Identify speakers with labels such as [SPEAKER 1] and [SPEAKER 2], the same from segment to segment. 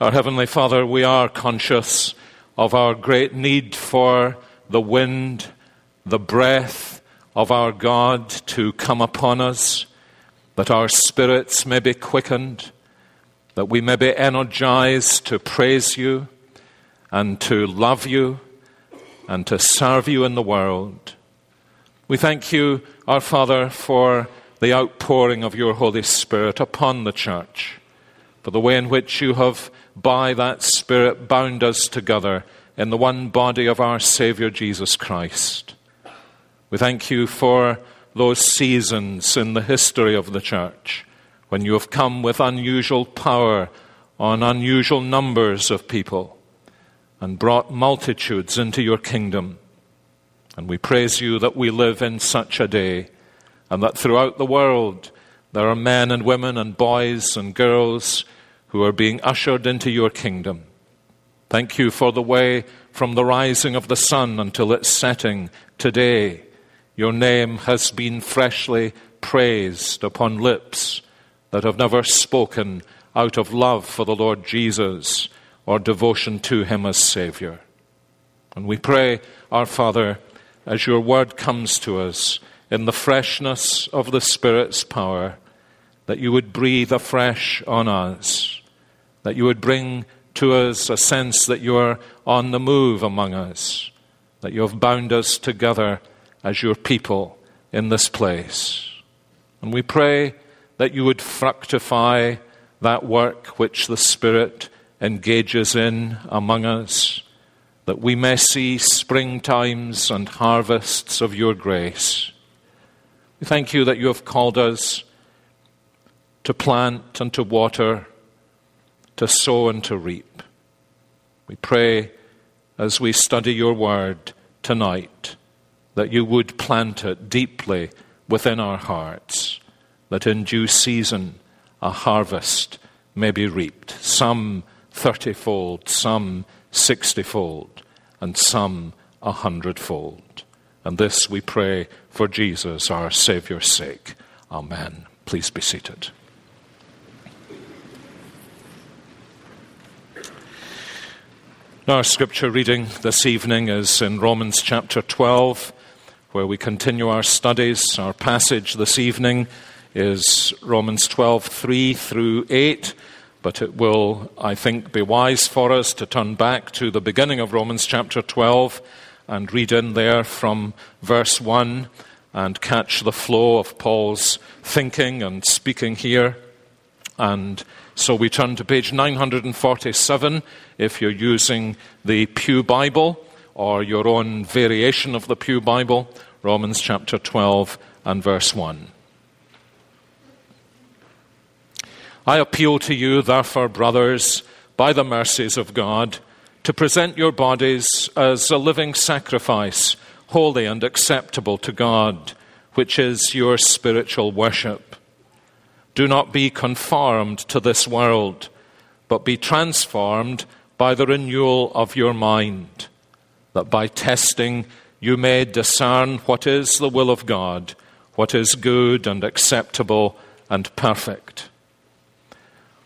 [SPEAKER 1] Our Heavenly Father, we are conscious of our great need for the wind, the breath of our God to come upon us, that our spirits may be quickened, that we may be energized to praise you and to love you and to serve you in the world. We thank you, our Father, for the outpouring of your Holy Spirit upon the church, for the way in which you have, by that Spirit, bound us together in the one body of our Saviour Jesus Christ. We thank you for those seasons in the history of the church when you have come with unusual power on unusual numbers of people and brought multitudes into your kingdom. And we praise you that we live in such a day and that throughout the world there are men and women and boys and girls who are being ushered into your kingdom. Thank you for the way from the rising of the sun until its setting today. Your name has been freshly praised upon lips that have never spoken out of love for the Lord Jesus or devotion to Him as Savior. And we pray, our Father, as your word comes to us, in the freshness of the Spirit's power, that you would breathe afresh on us, that you would bring to us a sense that you are on the move among us, that you have bound us together as your people in this place. And we pray that you would fructify that work which the Spirit engages in among us, that we may see springtimes and harvests of your grace we thank you that you have called us to plant and to water, to sow and to reap. We pray as we study your word tonight that you would plant it deeply within our hearts, that in due season a harvest may be reaped, some thirtyfold, some sixtyfold, and some a hundredfold. And this we pray for Jesus, our Saviour's sake. Amen. Please be seated. Our scripture reading this evening is in Romans chapter 12, where we continue our studies. Our passage this evening is Romans 12, 3 through 8, but it will, I think, be wise for us to turn back to the beginning of Romans chapter 12 and read in there from verse 1 and catch the flow of Paul's thinking and speaking here. And so we turn to page 947 if you're using the Pew Bible or your own variation of the Pew Bible, Romans chapter 12 and verse 1. I appeal to you, therefore, brothers, by the mercies of God to present your bodies as a living sacrifice, holy and acceptable to God, which is your spiritual worship. Do not be conformed to this world, but be transformed by the renewal of your mind, that by testing you may discern what is the will of God, what is good and acceptable and perfect.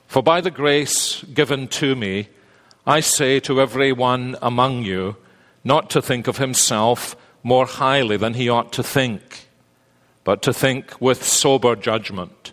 [SPEAKER 1] For by the grace given to me, I say to every one among you not to think of himself more highly than he ought to think, but to think with sober judgment,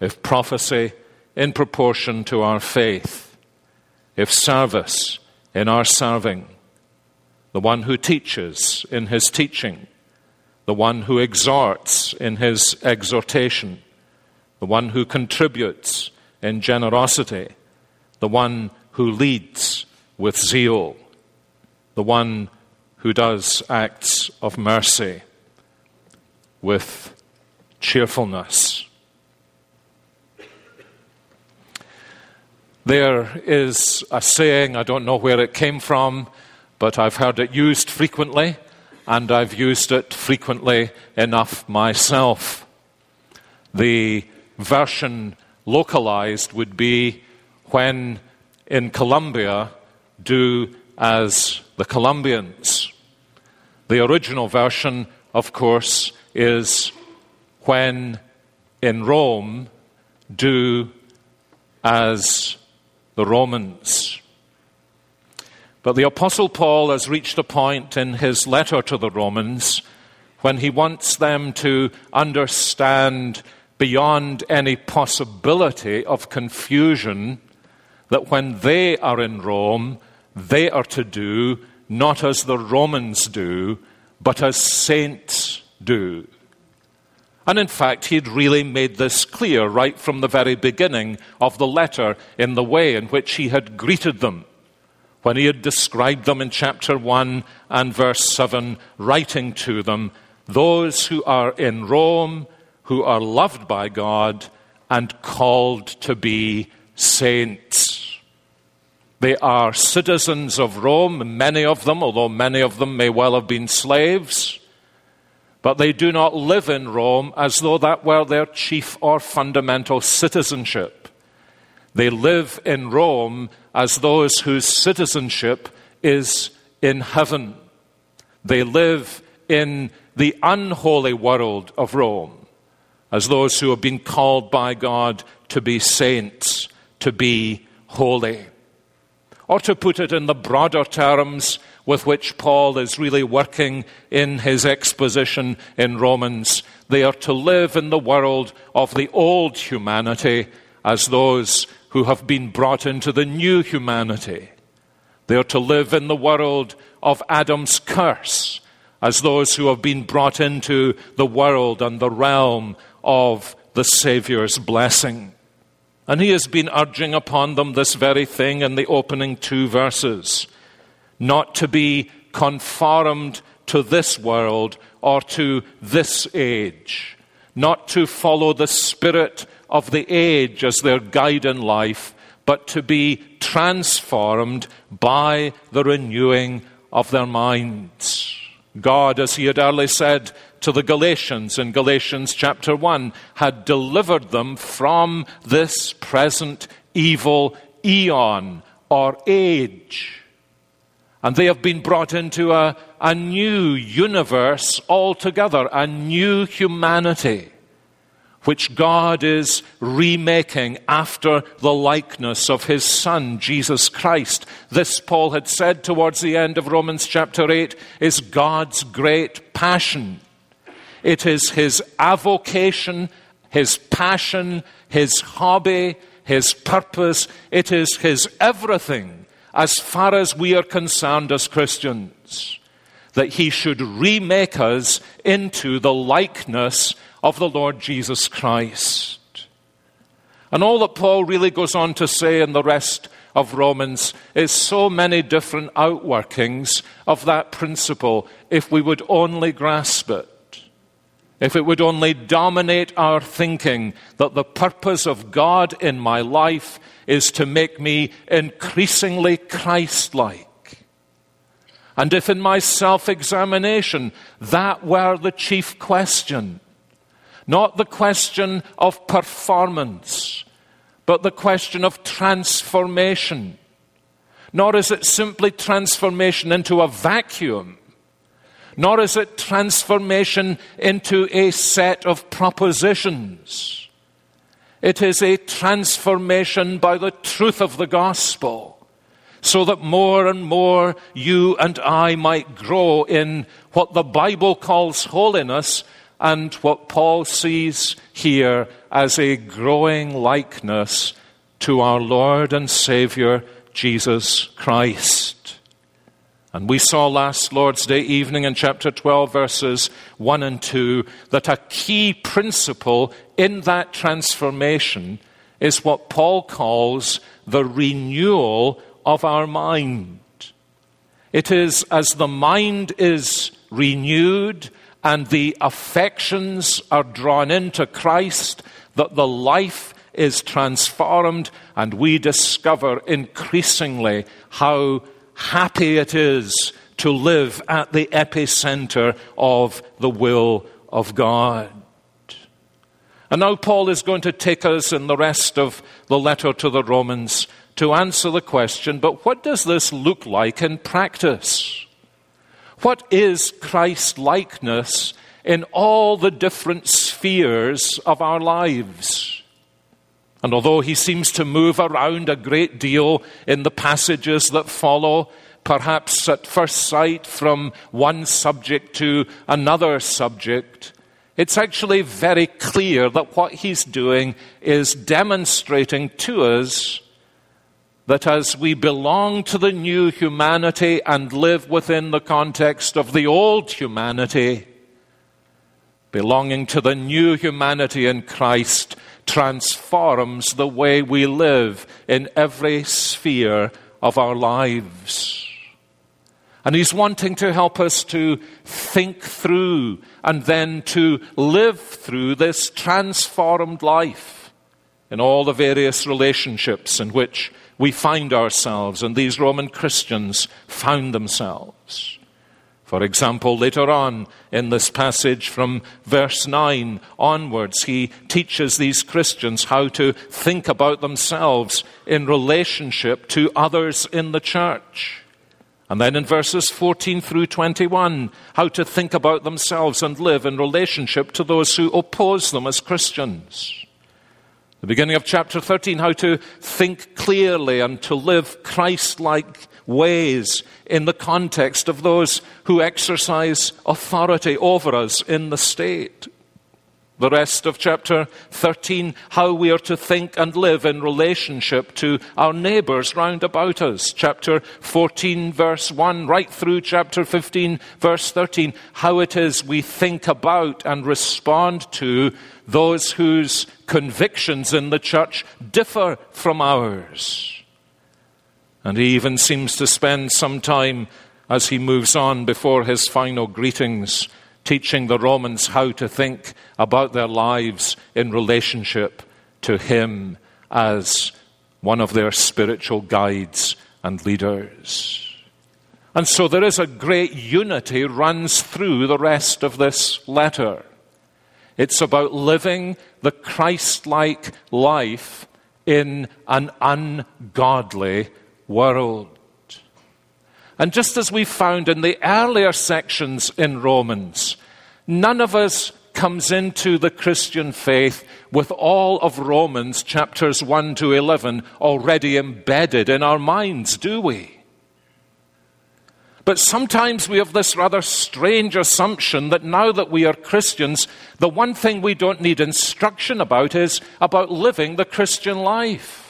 [SPEAKER 1] If prophecy, in proportion to our faith. If service, in our serving. The one who teaches, in his teaching. The one who exhorts, in his exhortation. The one who contributes, in generosity. The one who leads with zeal, the one who does acts of mercy with cheerfulness. There is a saying, I don't know where it came from, but I've heard it used frequently, and I've used it frequently enough myself. The version localized would be when in Columbia, do as the Columbians. The original version, of course, is when in Rome, do as the Romans. But the Apostle Paul has reached a point in his letter to the Romans when he wants them to understand beyond any possibility of confusion that when they are in Rome, they are to do not as the Romans do, but as saints do. And in fact, he had really made this clear right from the very beginning of the letter in the way in which he had greeted them. When he had described them in chapter 1 and verse 7, writing to them, those who are in Rome, who are loved by God and called to be saints. They are citizens of Rome, many of them, although many of them may well have been slaves. But they do not live in Rome as though that were their chief or fundamental citizenship. They live in Rome as those whose citizenship is in heaven. They live in the unholy world of Rome as those who have been called by God to be saints, to be holy. Or to put it in the broader terms, with which Paul is really working in his exposition in Romans. They are to live in the world of the old humanity as those who have been brought into the new humanity. They are to live in the world of Adam's curse as those who have been brought into the world and the realm of the Saviour's blessing. And he has been urging upon them this very thing in the opening two verses not to be conformed to this world or to this age, not to follow the spirit of the age as their guide in life, but to be transformed by the renewing of their minds. God, as he had earlier said to the Galatians in Galatians chapter 1, had delivered them from this present evil eon or age and they have been brought into a, a new universe altogether, a new humanity, which God is remaking after the likeness of his Son, Jesus Christ. This, Paul had said towards the end of Romans chapter 8, is God's great passion. It is his avocation, his passion, his hobby, his purpose. It is his everything as far as we are concerned as Christians, that he should remake us into the likeness of the Lord Jesus Christ. And all that Paul really goes on to say in the rest of Romans is so many different outworkings of that principle if we would only grasp it. If it would only dominate our thinking that the purpose of God in my life is to make me increasingly Christ like. And if in my self examination that were the chief question, not the question of performance, but the question of transformation, nor is it simply transformation into a vacuum, nor is it transformation into a set of propositions. It is a transformation by the truth of the gospel, so that more and more you and I might grow in what the Bible calls holiness and what Paul sees here as a growing likeness to our Lord and Savior Jesus Christ. And we saw last Lord's Day evening in chapter 12, verses 1 and 2, that a key principle in that transformation is what Paul calls the renewal of our mind. It is as the mind is renewed and the affections are drawn into Christ that the life is transformed, and we discover increasingly how happy it is to live at the epicenter of the will of God. And now Paul is going to take us in the rest of the letter to the Romans to answer the question but what does this look like in practice? What is Christ likeness in all the different spheres of our lives? And although he seems to move around a great deal in the passages that follow, perhaps at first sight from one subject to another subject, it's actually very clear that what he's doing is demonstrating to us that as we belong to the new humanity and live within the context of the old humanity, belonging to the new humanity in Christ transforms the way we live in every sphere of our lives. And he's wanting to help us to think through and then to live through this transformed life in all the various relationships in which we find ourselves and these Roman Christians found themselves. For example, later on in this passage from verse 9 onwards, he teaches these Christians how to think about themselves in relationship to others in the church. And then in verses 14 through 21, how to think about themselves and live in relationship to those who oppose them as Christians. The beginning of chapter 13, how to think clearly and to live Christ like ways in the context of those who exercise authority over us in the state the rest of chapter 13, how we are to think and live in relationship to our neighbours round about us. Chapter 14, verse 1, right through chapter 15, verse 13, how it is we think about and respond to those whose convictions in the church differ from ours. And he even seems to spend some time as he moves on before his final greetings teaching the Romans how to think about their lives in relationship to Him as one of their spiritual guides and leaders. And so there is a great unity runs through the rest of this letter. It's about living the Christ like life in an ungodly world. And just as we found in the earlier sections in Romans, none of us comes into the Christian faith with all of Romans chapters 1 to 11 already embedded in our minds, do we? But sometimes we have this rather strange assumption that now that we are Christians, the one thing we don't need instruction about is about living the Christian life.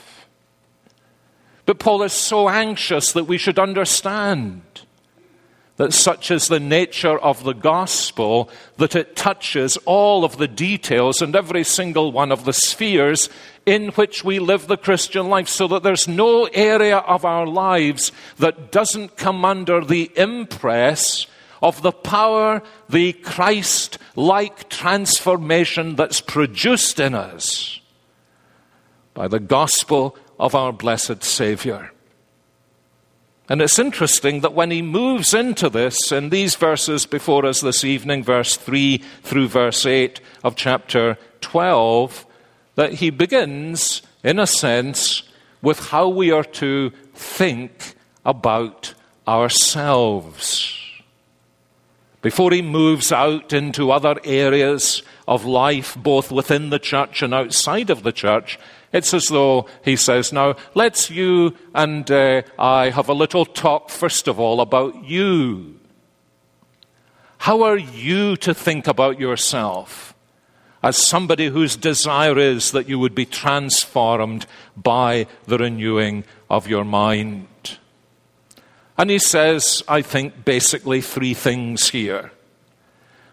[SPEAKER 1] But Paul is so anxious that we should understand that such is the nature of the gospel that it touches all of the details and every single one of the spheres in which we live the Christian life, so that there's no area of our lives that doesn't come under the impress of the power, the Christ like transformation that's produced in us by the gospel of our blessed Savior. And it's interesting that when he moves into this in these verses before us this evening, verse 3 through verse 8 of chapter 12, that he begins, in a sense, with how we are to think about ourselves. Before he moves out into other areas of life, both within the church and outside of the church, it's as though he says, Now, let's you and uh, I have a little talk, first of all, about you. How are you to think about yourself as somebody whose desire is that you would be transformed by the renewing of your mind? And he says, I think, basically three things here.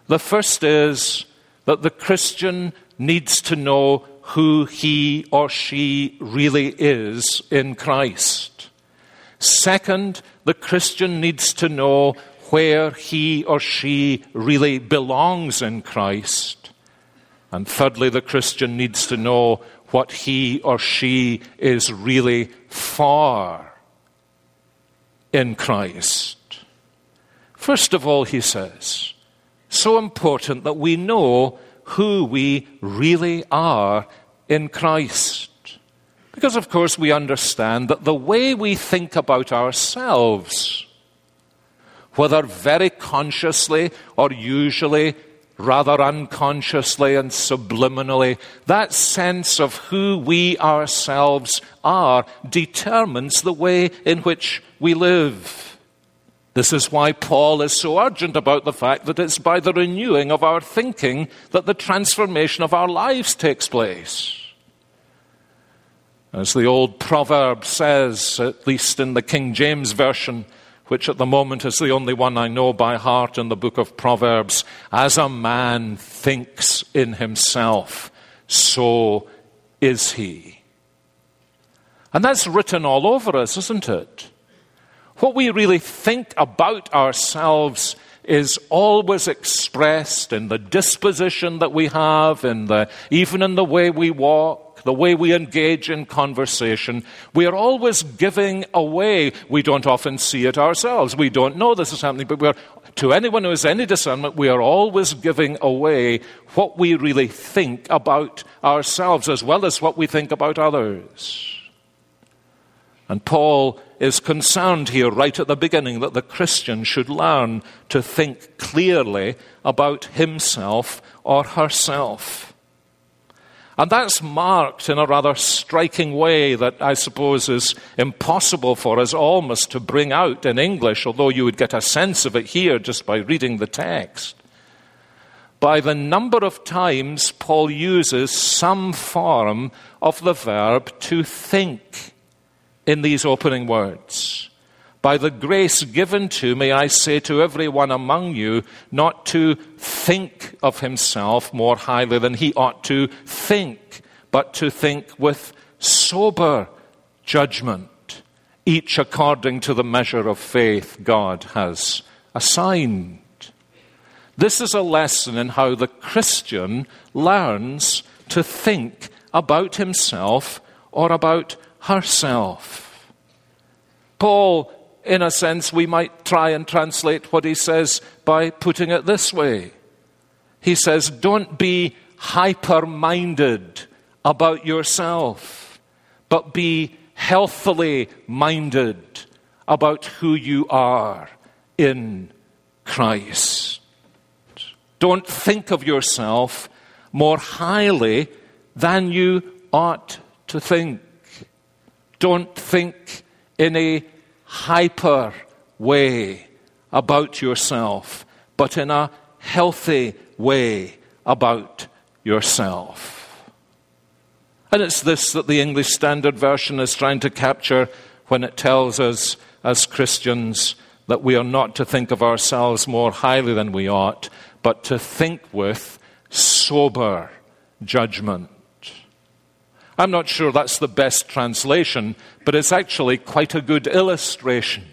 [SPEAKER 1] The first is that the Christian needs to know who he or she really is in Christ. Second, the Christian needs to know where he or she really belongs in Christ. And thirdly, the Christian needs to know what he or she is really for in Christ. First of all, he says, so important that we know who we really are in Christ. Because, of course, we understand that the way we think about ourselves, whether very consciously or usually rather unconsciously and subliminally, that sense of who we ourselves are determines the way in which we live. This is why Paul is so urgent about the fact that it's by the renewing of our thinking that the transformation of our lives takes place. As the old proverb says, at least in the King James Version, which at the moment is the only one I know by heart in the book of Proverbs, as a man thinks in himself, so is he. And that's written all over us, isn't it? What we really think about ourselves is always expressed in the disposition that we have, in the, even in the way we walk the way we engage in conversation, we are always giving away. We don't often see it ourselves. We don't know this is happening, but we are, to anyone who has any discernment, we are always giving away what we really think about ourselves as well as what we think about others. And Paul is concerned here, right at the beginning, that the Christian should learn to think clearly about himself or herself. And that's marked in a rather striking way that I suppose is impossible for us almost to bring out in English, although you would get a sense of it here just by reading the text. By the number of times Paul uses some form of the verb to think in these opening words. By the grace given to me, I say to everyone among you not to think of himself more highly than he ought to think, but to think with sober judgment, each according to the measure of faith God has assigned. This is a lesson in how the Christian learns to think about himself or about herself. Paul in a sense, we might try and translate what he says by putting it this way. He says, Don't be hyper minded about yourself, but be healthily minded about who you are in Christ. Don't think of yourself more highly than you ought to think. Don't think in a hyper way about yourself, but in a healthy way about yourself. And it's this that the English Standard Version is trying to capture when it tells us as Christians that we are not to think of ourselves more highly than we ought, but to think with sober judgment. I'm not sure that's the best translation, but it's actually quite a good illustration.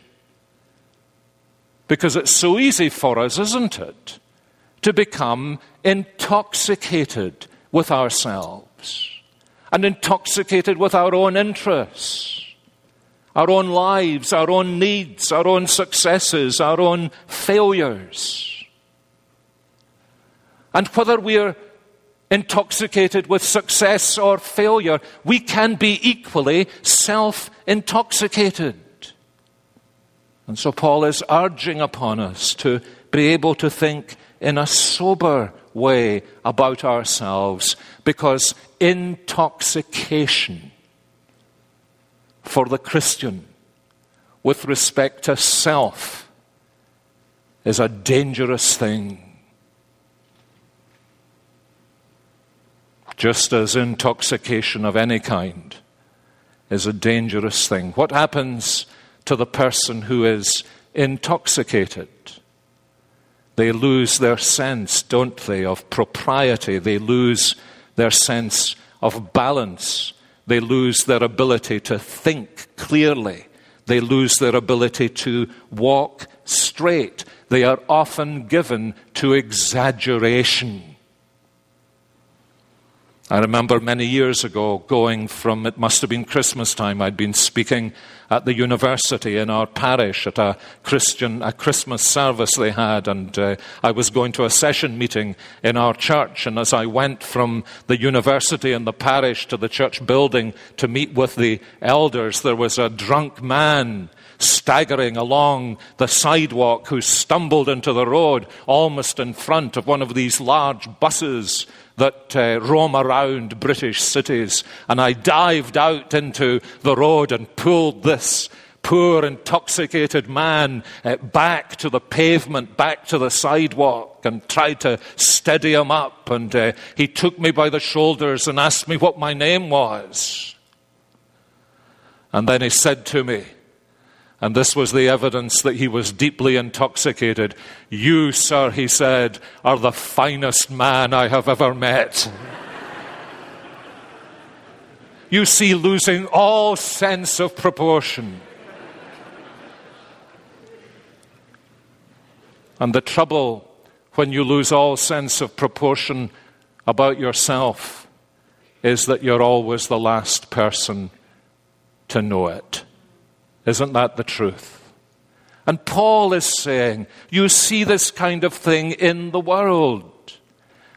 [SPEAKER 1] Because it's so easy for us, isn't it, to become intoxicated with ourselves and intoxicated with our own interests, our own lives, our own needs, our own successes, our own failures. And whether we're intoxicated with success or failure. We can be equally self intoxicated. And so Paul is urging upon us to be able to think in a sober way about ourselves because intoxication for the Christian with respect to self is a dangerous thing. Just as intoxication of any kind is a dangerous thing. What happens to the person who is intoxicated? They lose their sense, don't they, of propriety. They lose their sense of balance. They lose their ability to think clearly. They lose their ability to walk straight. They are often given to exaggeration. I remember many years ago going from, it must have been Christmas time, I'd been speaking at the university in our parish at a Christian, a Christmas service they had, and uh, I was going to a session meeting in our church, and as I went from the university and the parish to the church building to meet with the elders, there was a drunk man staggering along the sidewalk who stumbled into the road almost in front of one of these large buses that uh, roam around British cities. And I dived out into the road and pulled this poor, intoxicated man uh, back to the pavement, back to the sidewalk, and tried to steady him up. And uh, he took me by the shoulders and asked me what my name was. And then he said to me, and this was the evidence that he was deeply intoxicated. You, sir, he said, are the finest man I have ever met. you see, losing all sense of proportion. And the trouble when you lose all sense of proportion about yourself is that you're always the last person to know it. Isn't that the truth? And Paul is saying, you see this kind of thing in the world.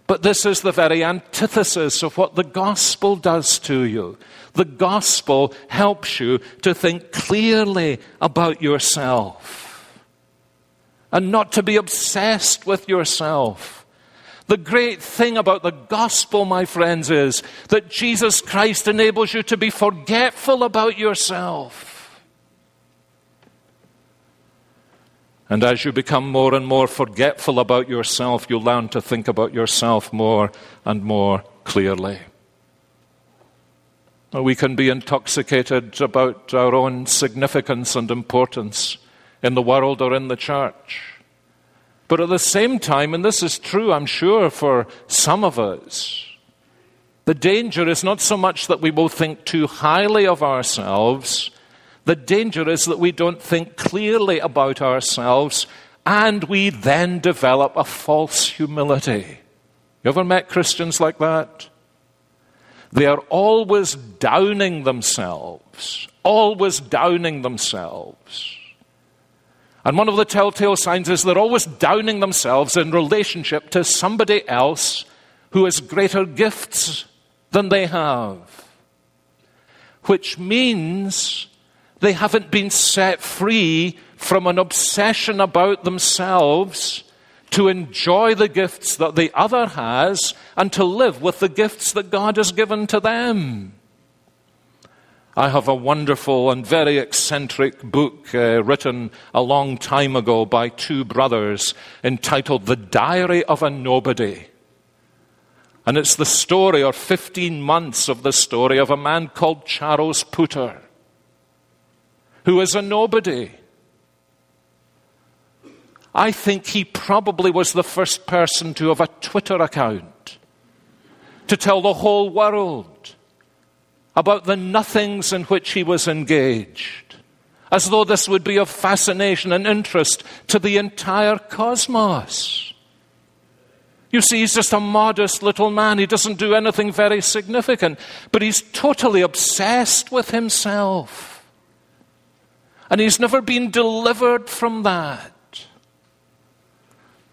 [SPEAKER 1] But this is the very antithesis of what the gospel does to you. The gospel helps you to think clearly about yourself and not to be obsessed with yourself. The great thing about the gospel, my friends, is that Jesus Christ enables you to be forgetful about yourself And as you become more and more forgetful about yourself, you learn to think about yourself more and more clearly. We can be intoxicated about our own significance and importance in the world or in the church. But at the same time, and this is true, I'm sure, for some of us, the danger is not so much that we will think too highly of ourselves the danger is that we don't think clearly about ourselves and we then develop a false humility. You ever met Christians like that? They are always downing themselves, always downing themselves. And one of the telltale signs is they're always downing themselves in relationship to somebody else who has greater gifts than they have. Which means they haven't been set free from an obsession about themselves to enjoy the gifts that the other has and to live with the gifts that God has given to them. I have a wonderful and very eccentric book uh, written a long time ago by two brothers entitled The Diary of a Nobody. And it's the story, or 15 months of the story, of a man called Charles Pooter who is a nobody. I think he probably was the first person to have a Twitter account to tell the whole world about the nothings in which he was engaged, as though this would be of fascination and interest to the entire cosmos. You see, he's just a modest little man. He doesn't do anything very significant, but he's totally obsessed with himself. And he's never been delivered from that.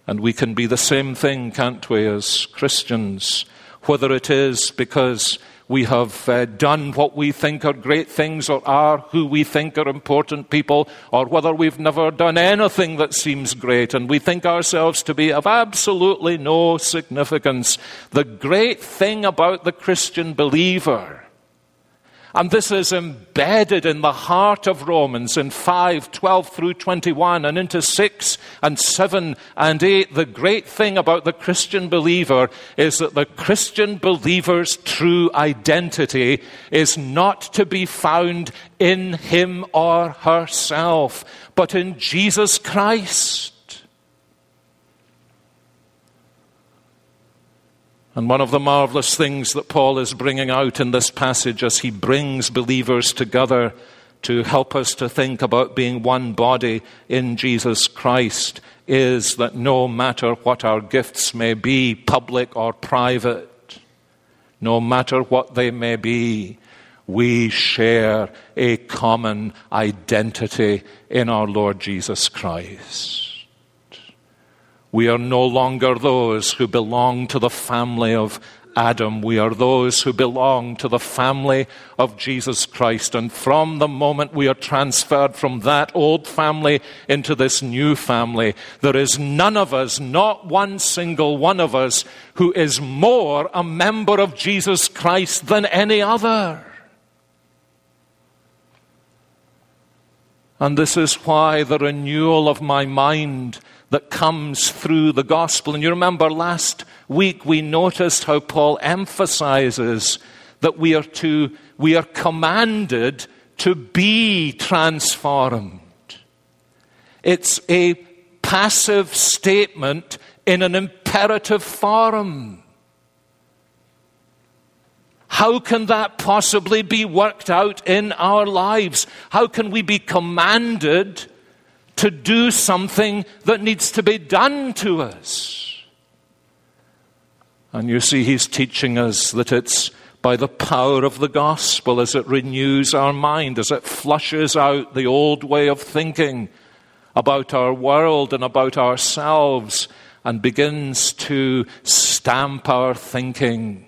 [SPEAKER 1] And we can be the same thing, can't we, as Christians? Whether it is because we have uh, done what we think are great things or are who we think are important people, or whether we've never done anything that seems great and we think ourselves to be of absolutely no significance. The great thing about the Christian believer and this is embedded in the heart of Romans in 5, 12 through 21, and into 6 and 7 and 8. The great thing about the Christian believer is that the Christian believer's true identity is not to be found in him or herself, but in Jesus Christ. And one of the marvelous things that Paul is bringing out in this passage as he brings believers together to help us to think about being one body in Jesus Christ is that no matter what our gifts may be, public or private, no matter what they may be, we share a common identity in our Lord Jesus Christ. We are no longer those who belong to the family of Adam. We are those who belong to the family of Jesus Christ. And from the moment we are transferred from that old family into this new family, there is none of us, not one single one of us, who is more a member of Jesus Christ than any other. And this is why the renewal of my mind that comes through the gospel. And you remember last week we noticed how Paul emphasizes that we are to, we are commanded to be transformed. It's a passive statement in an imperative form. How can that possibly be worked out in our lives? How can we be commanded to do something that needs to be done to us? And you see, he's teaching us that it's by the power of the gospel as it renews our mind, as it flushes out the old way of thinking about our world and about ourselves, and begins to stamp our thinking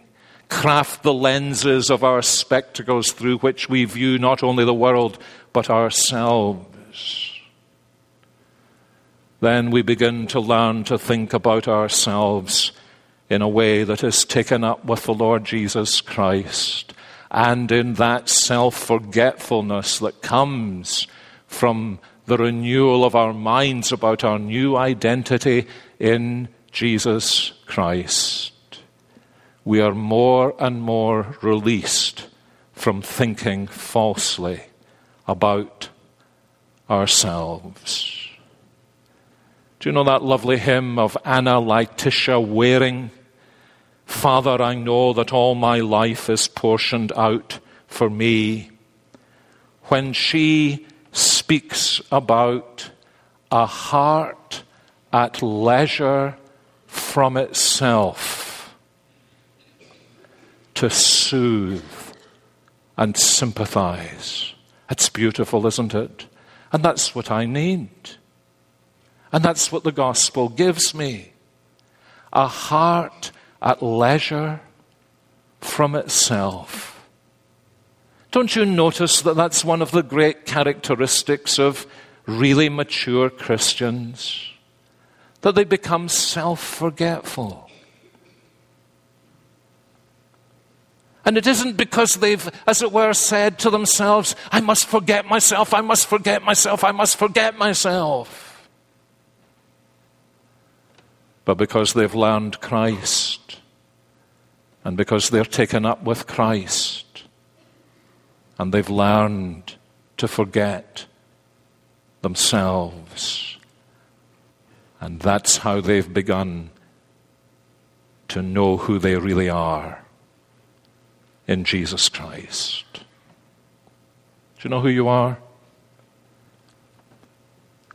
[SPEAKER 1] craft the lenses of our spectacles through which we view not only the world but ourselves. Then we begin to learn to think about ourselves in a way that is taken up with the Lord Jesus Christ and in that self forgetfulness that comes from the renewal of our minds about our new identity in Jesus Christ we are more and more released from thinking falsely about ourselves. Do you know that lovely hymn of Anna Laetitia Waring? Father, I know that all my life is portioned out for me. When she speaks about a heart at leisure from itself, to soothe and sympathize. It's beautiful, isn't it? And that's what I need. And that's what the gospel gives me a heart at leisure from itself. Don't you notice that that's one of the great characteristics of really mature Christians? That they become self forgetful. And it isn't because they've, as it were, said to themselves, I must forget myself, I must forget myself, I must forget myself. But because they've learned Christ, and because they're taken up with Christ, and they've learned to forget themselves. And that's how they've begun to know who they really are in Jesus Christ. Do you know who you are?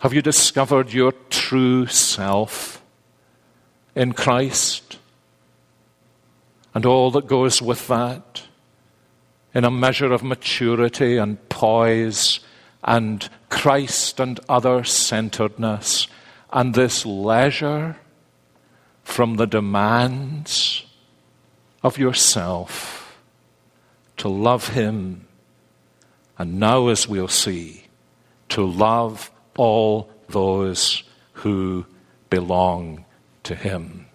[SPEAKER 1] Have you discovered your true self in Christ? And all that goes with that in a measure of maturity and poise and Christ and other centeredness and this leisure from the demands of yourself to love Him, and now, as we'll see, to love all those who belong to Him.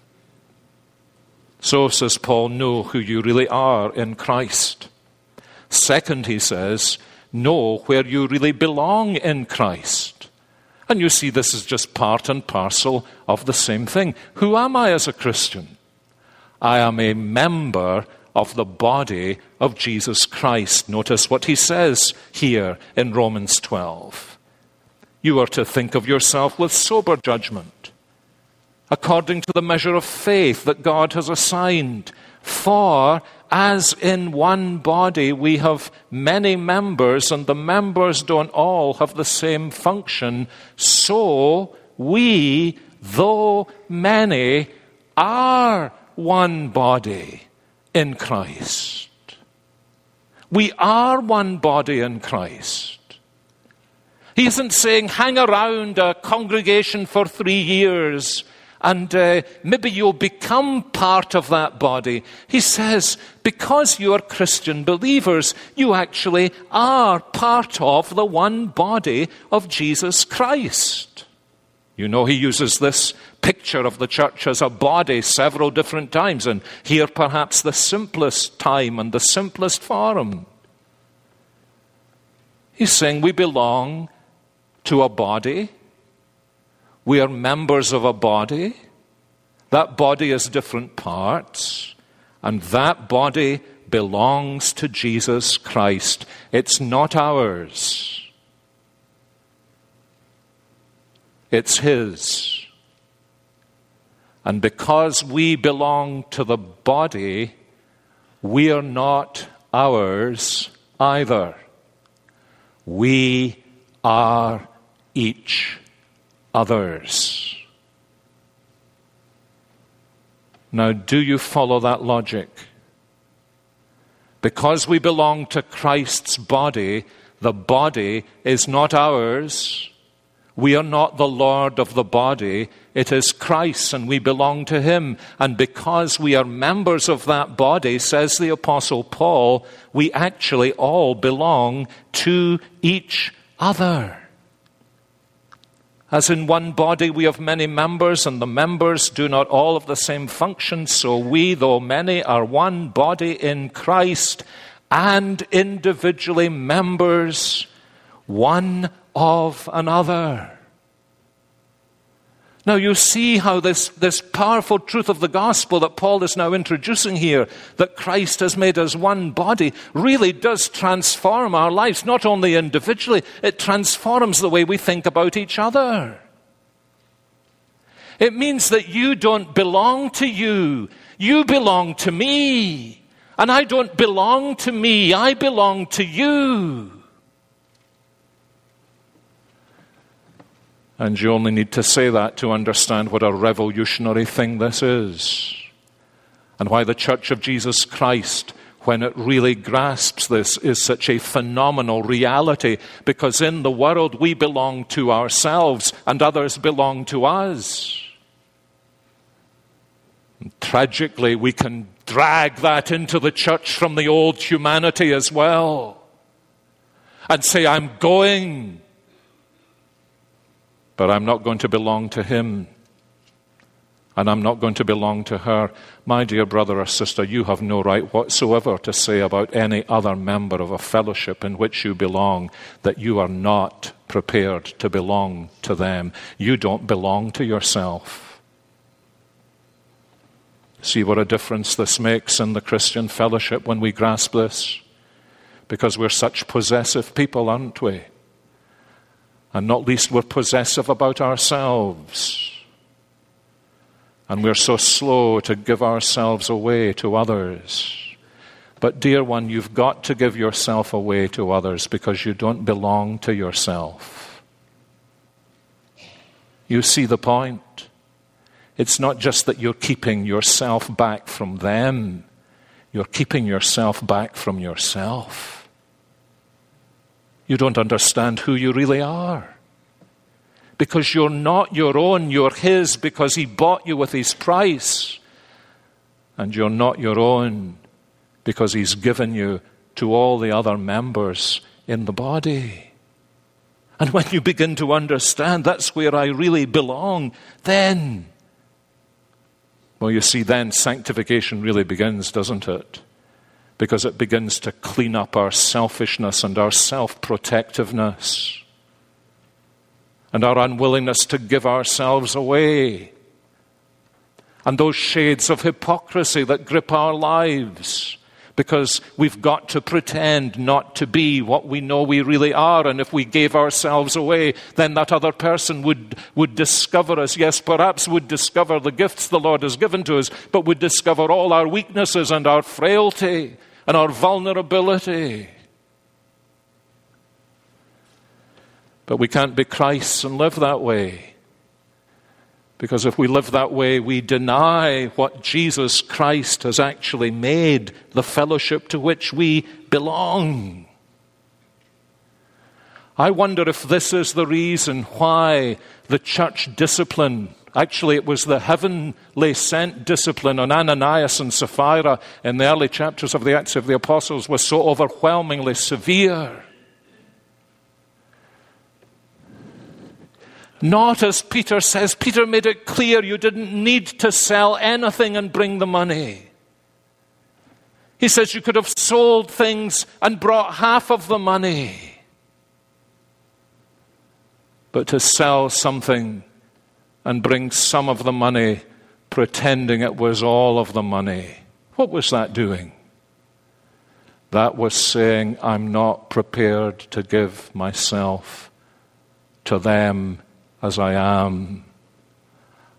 [SPEAKER 1] So, says Paul, know who you really are in Christ. Second, he says, know where you really belong in Christ. And you see, this is just part and parcel of the same thing. Who am I as a Christian? I am a member of the body of Jesus Christ. Notice what he says here in Romans 12. You are to think of yourself with sober judgment, according to the measure of faith that God has assigned. For as in one body we have many members, and the members don't all have the same function, so we, though many, are one body in Christ. We are one body in Christ. He isn't saying hang around a congregation for three years and uh, maybe you'll become part of that body. He says, because you are Christian believers, you actually are part of the one body of Jesus Christ. You know, he uses this picture of the church as a body several different times, and here perhaps the simplest time and the simplest form. He's saying we belong to a body. We are members of a body. That body has different parts, and that body belongs to Jesus Christ. It's not ours, it's His. And because we belong to the body, we are not ours either. We are each other's. Now, do you follow that logic? Because we belong to Christ's body, the body is not ours. We are not the Lord of the body. It is Christ, and we belong to Him. And because we are members of that body, says the Apostle Paul, we actually all belong to each other. As in one body we have many members, and the members do not all have the same function, so we, though many, are one body in Christ, and individually members one of another. Now, you see how this, this powerful truth of the gospel that Paul is now introducing here, that Christ has made us one body, really does transform our lives, not only individually, it transforms the way we think about each other. It means that you don't belong to you, you belong to me. And I don't belong to me, I belong to you. And you only need to say that to understand what a revolutionary thing this is. And why the Church of Jesus Christ, when it really grasps this, is such a phenomenal reality. Because in the world we belong to ourselves and others belong to us. And tragically, we can drag that into the church from the old humanity as well. And say, I'm going but I'm not going to belong to him. And I'm not going to belong to her. My dear brother or sister, you have no right whatsoever to say about any other member of a fellowship in which you belong that you are not prepared to belong to them. You don't belong to yourself. See what a difference this makes in the Christian fellowship when we grasp this? Because we're such possessive people, aren't we? And not least, we're possessive about ourselves. And we're so slow to give ourselves away to others. But, dear one, you've got to give yourself away to others because you don't belong to yourself. You see the point? It's not just that you're keeping yourself back from them, you're keeping yourself back from yourself. You don't understand who you really are. Because you're not your own, you're His because He bought you with His price. And you're not your own because He's given you to all the other members in the body. And when you begin to understand that's where I really belong, then, well, you see, then sanctification really begins, doesn't it? Because it begins to clean up our selfishness and our self protectiveness and our unwillingness to give ourselves away and those shades of hypocrisy that grip our lives because we've got to pretend not to be what we know we really are. And if we gave ourselves away, then that other person would, would discover us. Yes, perhaps would discover the gifts the Lord has given to us, but would discover all our weaknesses and our frailty and our vulnerability. But we can't be Christ and live that way. Because if we live that way, we deny what Jesus Christ has actually made the fellowship to which we belong. I wonder if this is the reason why the church discipline, actually, it was the heavenly sent discipline on Ananias and Sapphira in the early chapters of the Acts of the Apostles, was so overwhelmingly severe. Not as Peter says. Peter made it clear you didn't need to sell anything and bring the money. He says you could have sold things and brought half of the money. But to sell something and bring some of the money, pretending it was all of the money, what was that doing? That was saying, I'm not prepared to give myself to them as I am,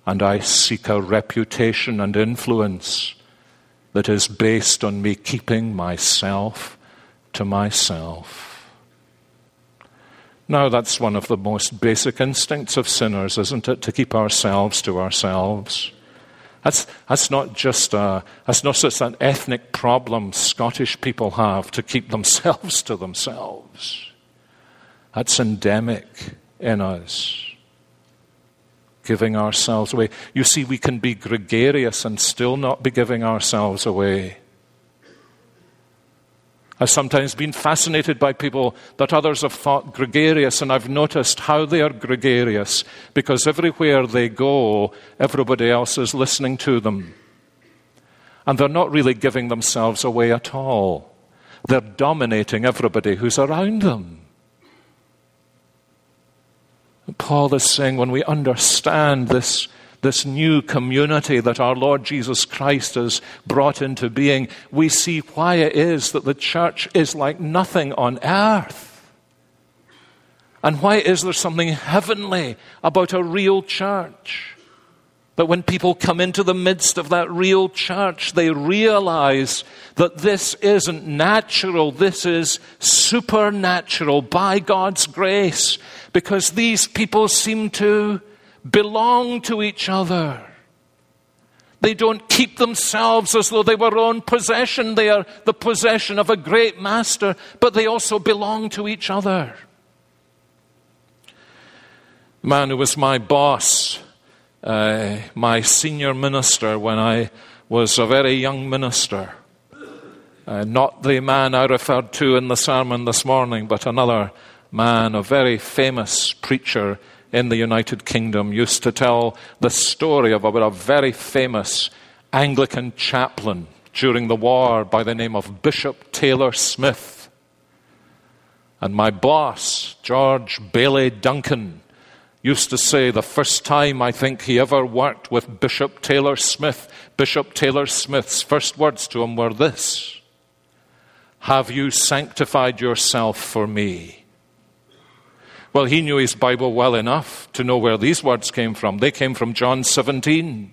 [SPEAKER 1] and I seek a reputation and influence that is based on me keeping myself to myself. Now, that's one of the most basic instincts of sinners, isn't it? To keep ourselves to ourselves. That's, that's not just a, that's not just an ethnic problem Scottish people have to keep themselves to themselves. That's endemic in us giving ourselves away. You see, we can be gregarious and still not be giving ourselves away. I've sometimes been fascinated by people that others have thought gregarious, and I've noticed how they are gregarious because everywhere they go, everybody else is listening to them. And they're not really giving themselves away at all. They're dominating everybody who's around them. Paul is saying when we understand this, this new community that our Lord Jesus Christ has brought into being, we see why it is that the church is like nothing on earth. And why is there something heavenly about a real church? That when people come into the midst of that real church, they realize that this isn't natural, this is supernatural by God's grace because these people seem to belong to each other. They don't keep themselves as though they were own possession. They are the possession of a great master, but they also belong to each other. The man who was my boss, uh, my senior minister when I was a very young minister, uh, not the man I referred to in the sermon this morning, but another man, a very famous preacher in the United Kingdom, used to tell the story of a very famous Anglican chaplain during the war by the name of Bishop Taylor Smith. And my boss, George Bailey Duncan, used to say the first time I think he ever worked with Bishop Taylor Smith, Bishop Taylor Smith's first words to him were this Have you sanctified yourself for me? Well, he knew his Bible well enough to know where these words came from. They came from John 17,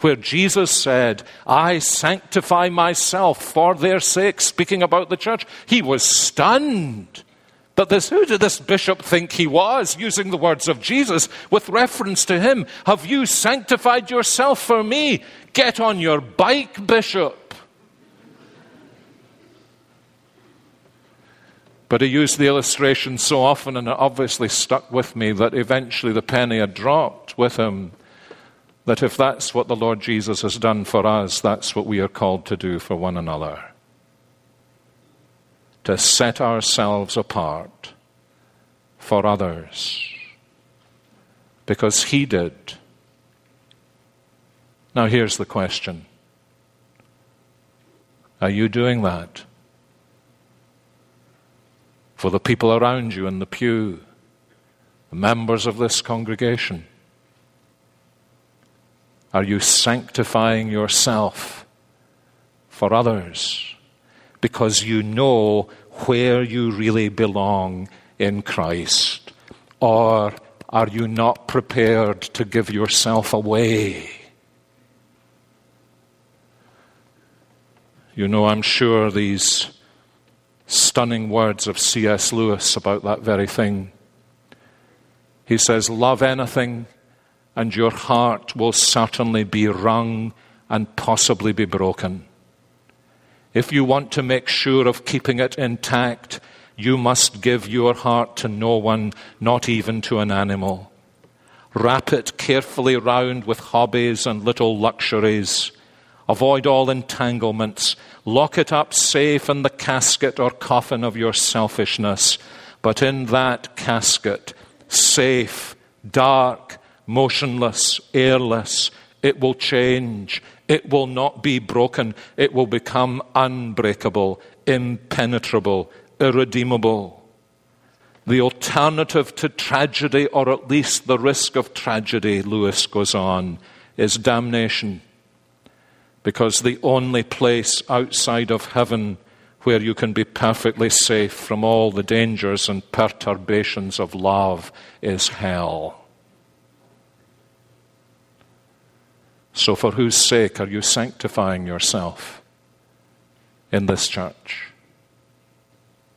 [SPEAKER 1] where Jesus said, I sanctify myself for their sake, speaking about the church. He was stunned. But this, who did this bishop think he was, using the words of Jesus with reference to him? Have you sanctified yourself for me? Get on your bike, bishop. But he used the illustration so often, and it obviously stuck with me that eventually the penny had dropped with him. That if that's what the Lord Jesus has done for us, that's what we are called to do for one another. To set ourselves apart for others. Because he did. Now, here's the question Are you doing that? For the people around you in the pew, the members of this congregation? Are you sanctifying yourself for others because you know where you really belong in Christ? Or are you not prepared to give yourself away? You know, I'm sure these stunning words of C.S. Lewis about that very thing. He says, Love anything and your heart will certainly be wrung and possibly be broken. If you want to make sure of keeping it intact, you must give your heart to no one, not even to an animal. Wrap it carefully round with hobbies and little luxuries. Avoid all entanglements. Lock it up safe in the casket or coffin of your selfishness. But in that casket, safe, dark, motionless, airless, it will change. It will not be broken. It will become unbreakable, impenetrable, irredeemable. The alternative to tragedy, or at least the risk of tragedy, Lewis goes on, is damnation. Because the only place outside of heaven where you can be perfectly safe from all the dangers and perturbations of love is hell. So, for whose sake are you sanctifying yourself in this church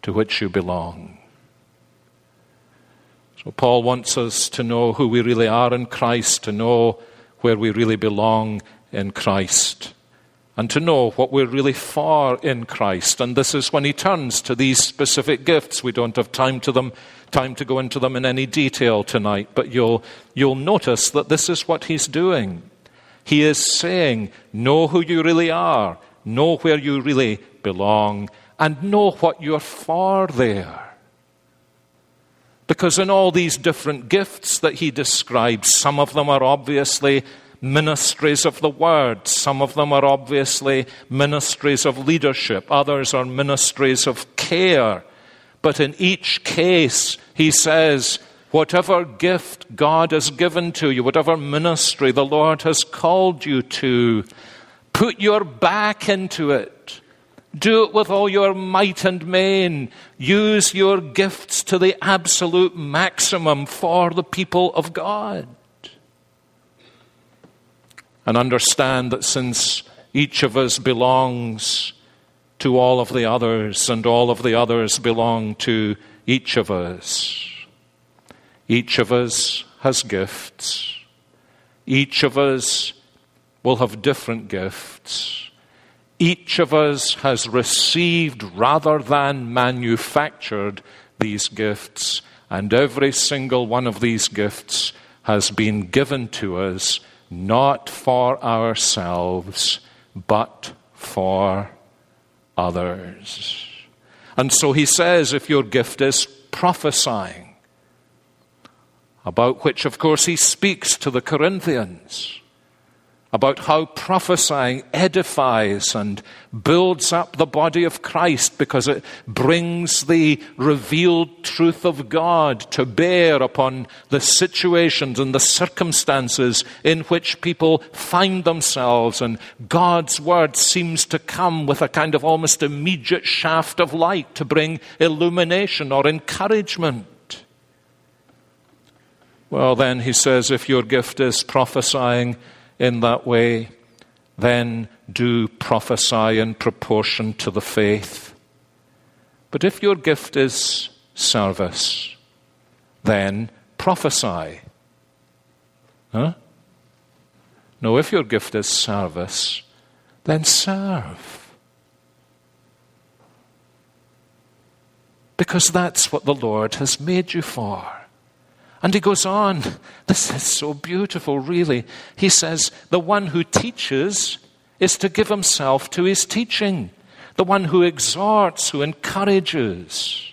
[SPEAKER 1] to which you belong? So, Paul wants us to know who we really are in Christ, to know where we really belong in Christ, and to know what we're really for in Christ. And this is when he turns to these specific gifts. We don't have time to them, time to go into them in any detail tonight, but you'll, you'll notice that this is what he's doing. He is saying, Know who you really are, know where you really belong, and know what you're for there. Because in all these different gifts that he describes, some of them are obviously ministries of the word, some of them are obviously ministries of leadership, others are ministries of care. But in each case, he says, Whatever gift God has given to you, whatever ministry the Lord has called you to, put your back into it. Do it with all your might and main. Use your gifts to the absolute maximum for the people of God. And understand that since each of us belongs to all of the others, and all of the others belong to each of us, each of us has gifts. Each of us will have different gifts. Each of us has received rather than manufactured these gifts, and every single one of these gifts has been given to us not for ourselves, but for others. And so he says if your gift is prophesying, about which, of course, he speaks to the Corinthians about how prophesying edifies and builds up the body of Christ because it brings the revealed truth of God to bear upon the situations and the circumstances in which people find themselves. And God's word seems to come with a kind of almost immediate shaft of light to bring illumination or encouragement. Well, then he says, if your gift is prophesying in that way, then do prophesy in proportion to the faith. But if your gift is service, then prophesy. Huh? No, if your gift is service, then serve. Because that's what the Lord has made you for. And he goes on. This is so beautiful, really. He says, The one who teaches is to give himself to his teaching. The one who exhorts, who encourages,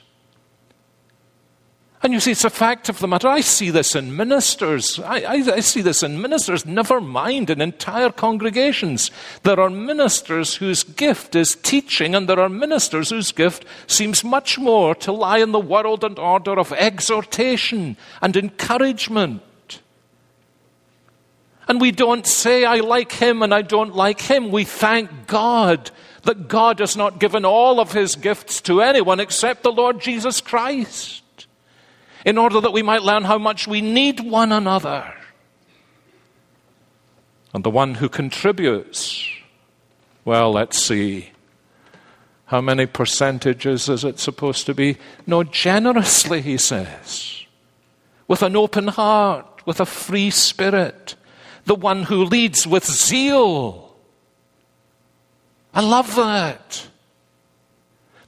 [SPEAKER 1] and you see, it's a fact of the matter. I see this in ministers. I, I, I, see this in ministers, never mind in entire congregations. There are ministers whose gift is teaching, and there are ministers whose gift seems much more to lie in the world and order of exhortation and encouragement. And we don't say, I like him and I don't like him. We thank God that God has not given all of his gifts to anyone except the Lord Jesus Christ in order that we might learn how much we need one another. And the one who contributes, well, let's see. How many percentages is it supposed to be? No, generously, he says, with an open heart with a free spirit, the one who leads with zeal. I love that.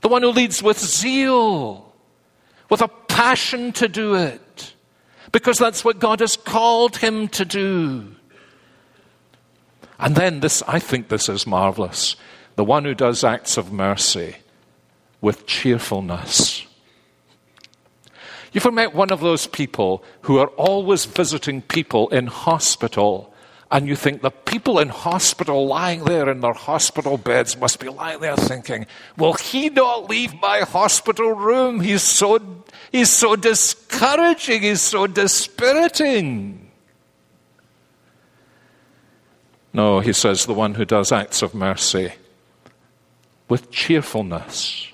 [SPEAKER 1] The one who leads with zeal, with a passion to do it, because that's what God has called him to do. And then this, I think this is marvelous. The one who does acts of mercy with cheerfulness. You ever met one of those people who are always visiting people in hospital, and you think the people in hospital lying there in their hospital beds must be lying there thinking, Will he not leave my hospital room? He's so, he's so discouraging, he's so dispiriting. No, he says, the one who does acts of mercy with cheerfulness.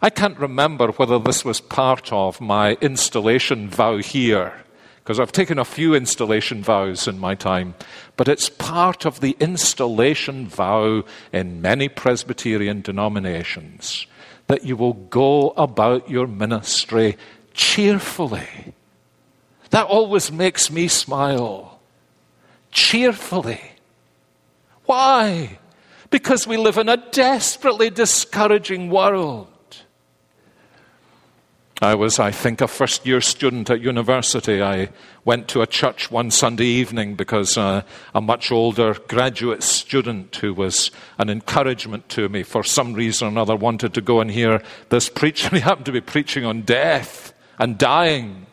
[SPEAKER 1] I can't remember whether this was part of my installation vow here, because I've taken a few installation vows in my time, but it's part of the installation vow in many Presbyterian denominations that you will go about your ministry cheerfully. That always makes me smile. Cheerfully. Why? Because we live in a desperately discouraging world. I was, I think, a first year student at university. I went to a church one Sunday evening because uh, a much older graduate student who was an encouragement to me for some reason or another wanted to go and hear this preacher. He happened to be preaching on death and dying.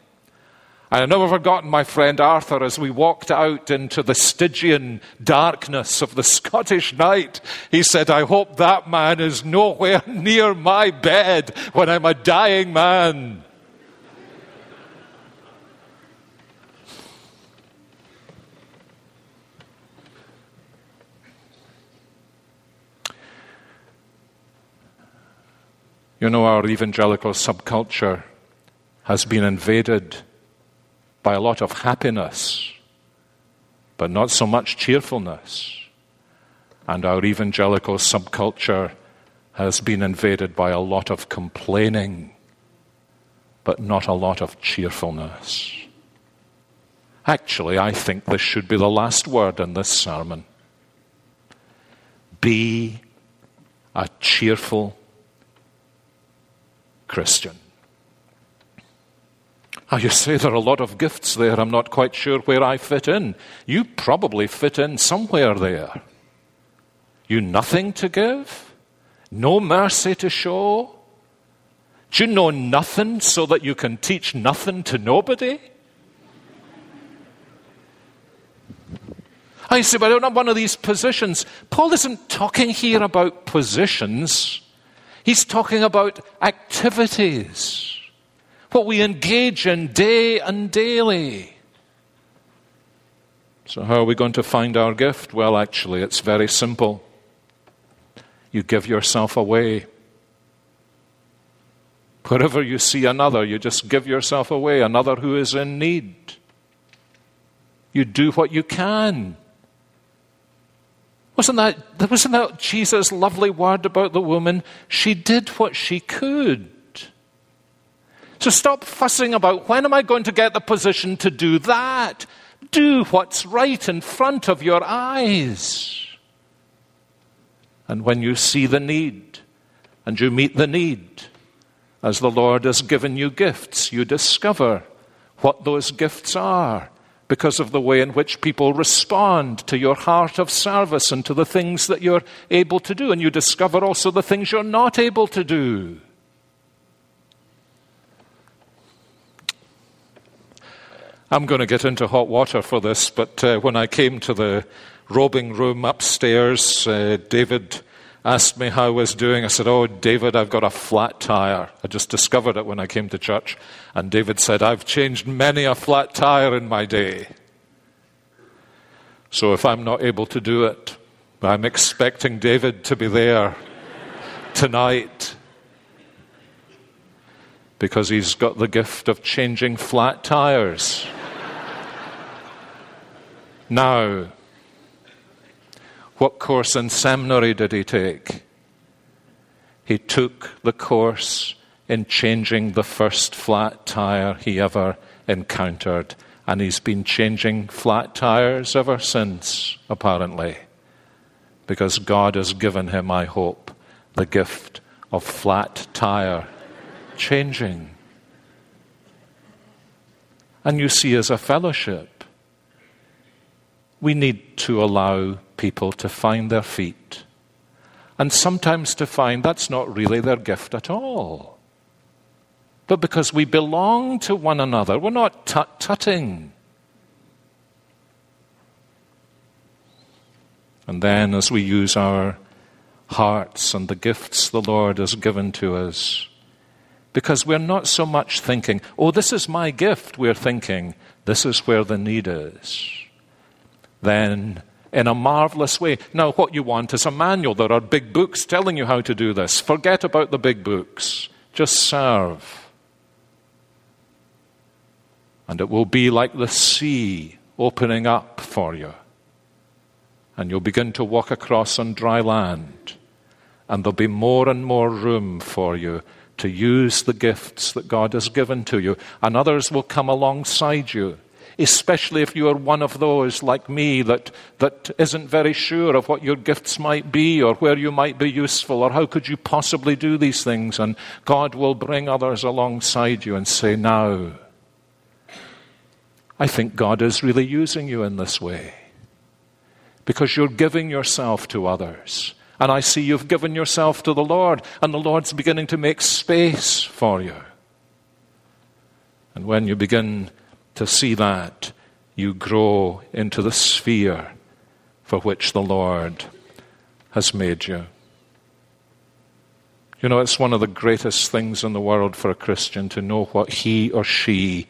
[SPEAKER 1] I have never forgotten my friend Arthur as we walked out into the Stygian darkness of the Scottish night. He said, I hope that man is nowhere near my bed when I'm a dying man. You know, our evangelical subculture has been invaded by a lot of happiness, but not so much cheerfulness. And our evangelical subculture has been invaded by a lot of complaining, but not a lot of cheerfulness. Actually, I think this should be the last word in this sermon. Be a cheerful Christian. Oh, you say there are a lot of gifts there. I'm not quite sure where I fit in. You probably fit in somewhere there. You nothing to give? No mercy to show? Do you know nothing so that you can teach nothing to nobody? I say, but I'm not have one of these positions. Paul isn't talking here about positions, he's talking about activities what we engage in day and daily. So, how are we going to find our gift? Well, actually, it's very simple. You give yourself away. Wherever you see another, you just give yourself away, another who is in need. You do what you can. Wasn't that, wasn't that Jesus' lovely word about the woman? She did what she could. So stop fussing about when am I going to get the position to do that? Do what's right in front of your eyes. And when you see the need and you meet the need, as the Lord has given you gifts, you discover what those gifts are because of the way in which people respond to your heart of service and to the things that you're able to do. And you discover also the things you're not able to do. I'm going to get into hot water for this, but uh, when I came to the robing room upstairs, uh, David asked me how I was doing. I said, Oh, David, I've got a flat tire. I just discovered it when I came to church. And David said, I've changed many a flat tire in my day. So if I'm not able to do it, I'm expecting David to be there tonight because he's got the gift of changing flat tires. Now, what course in seminary did he take? He took the course in changing the first flat tire he ever encountered And he's been changing flat tires ever since, apparently, because God has given him, I hope, the gift of flat tire changing. And you see, as a fellowship, we need to allow people to find their feet. And sometimes to find that's not really their gift at all but because we belong to one another. We're not tut tutting. And then, as we use our hearts and the gifts the Lord has given to us, because we're not so much thinking, oh, this is my gift, we're thinking, this is where the need is. Then, in a marvelous way, now what you want is a manual. There are big books telling you how to do this. Forget about the big books, just serve. And it will be like the sea opening up for you. And you'll begin to walk across on dry land. And there'll be more and more room for you to use the gifts that God has given to you. And others will come alongside you especially if you are one of those like me that, that isn't very sure of what your gifts might be or where you might be useful or how could you possibly do these things. And God will bring others alongside you and say, Now, I think God is really using you in this way because you're giving yourself to others. And I see you've given yourself to the Lord, and the Lord's beginning to make space for you. And when you begin to see that, you grow into the sphere for which the Lord has made you. You know, it's one of the greatest things in the world for a Christian to know what he or she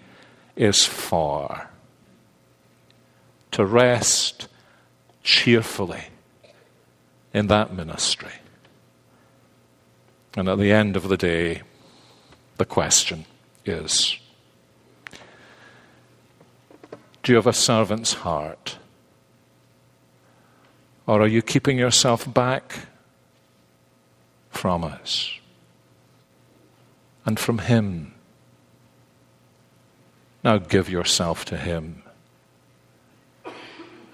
[SPEAKER 1] is for. To rest cheerfully in that ministry. And at the end of the day, the question is Do you have a servant's heart? Or are you keeping yourself back from us and from Him? Now give yourself to Him.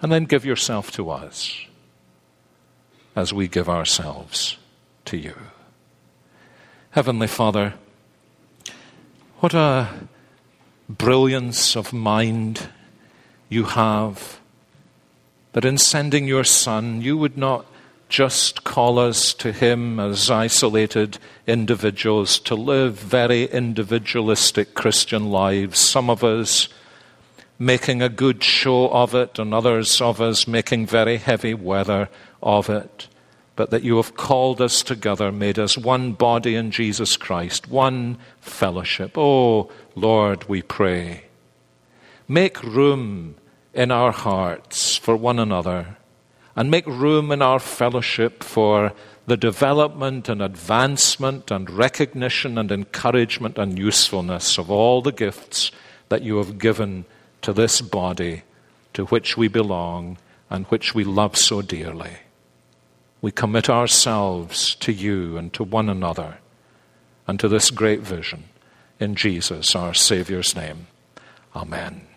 [SPEAKER 1] And then give yourself to us as we give ourselves to you. Heavenly Father, what a brilliance of mind you have that in sending your Son, you would not just call us to Him as isolated individuals to live very individualistic Christian lives. Some of us making a good show of it, and others of us making very heavy weather of it. But that you have called us together, made us one body in Jesus Christ, one fellowship. Oh, Lord, we pray. Make room in our hearts for one another and make room in our fellowship for the development and advancement and recognition and encouragement and usefulness of all the gifts that you have given to this body to which we belong and which we love so dearly. We commit ourselves to you and to one another and to this great vision. In Jesus, our Saviour's name. Amen.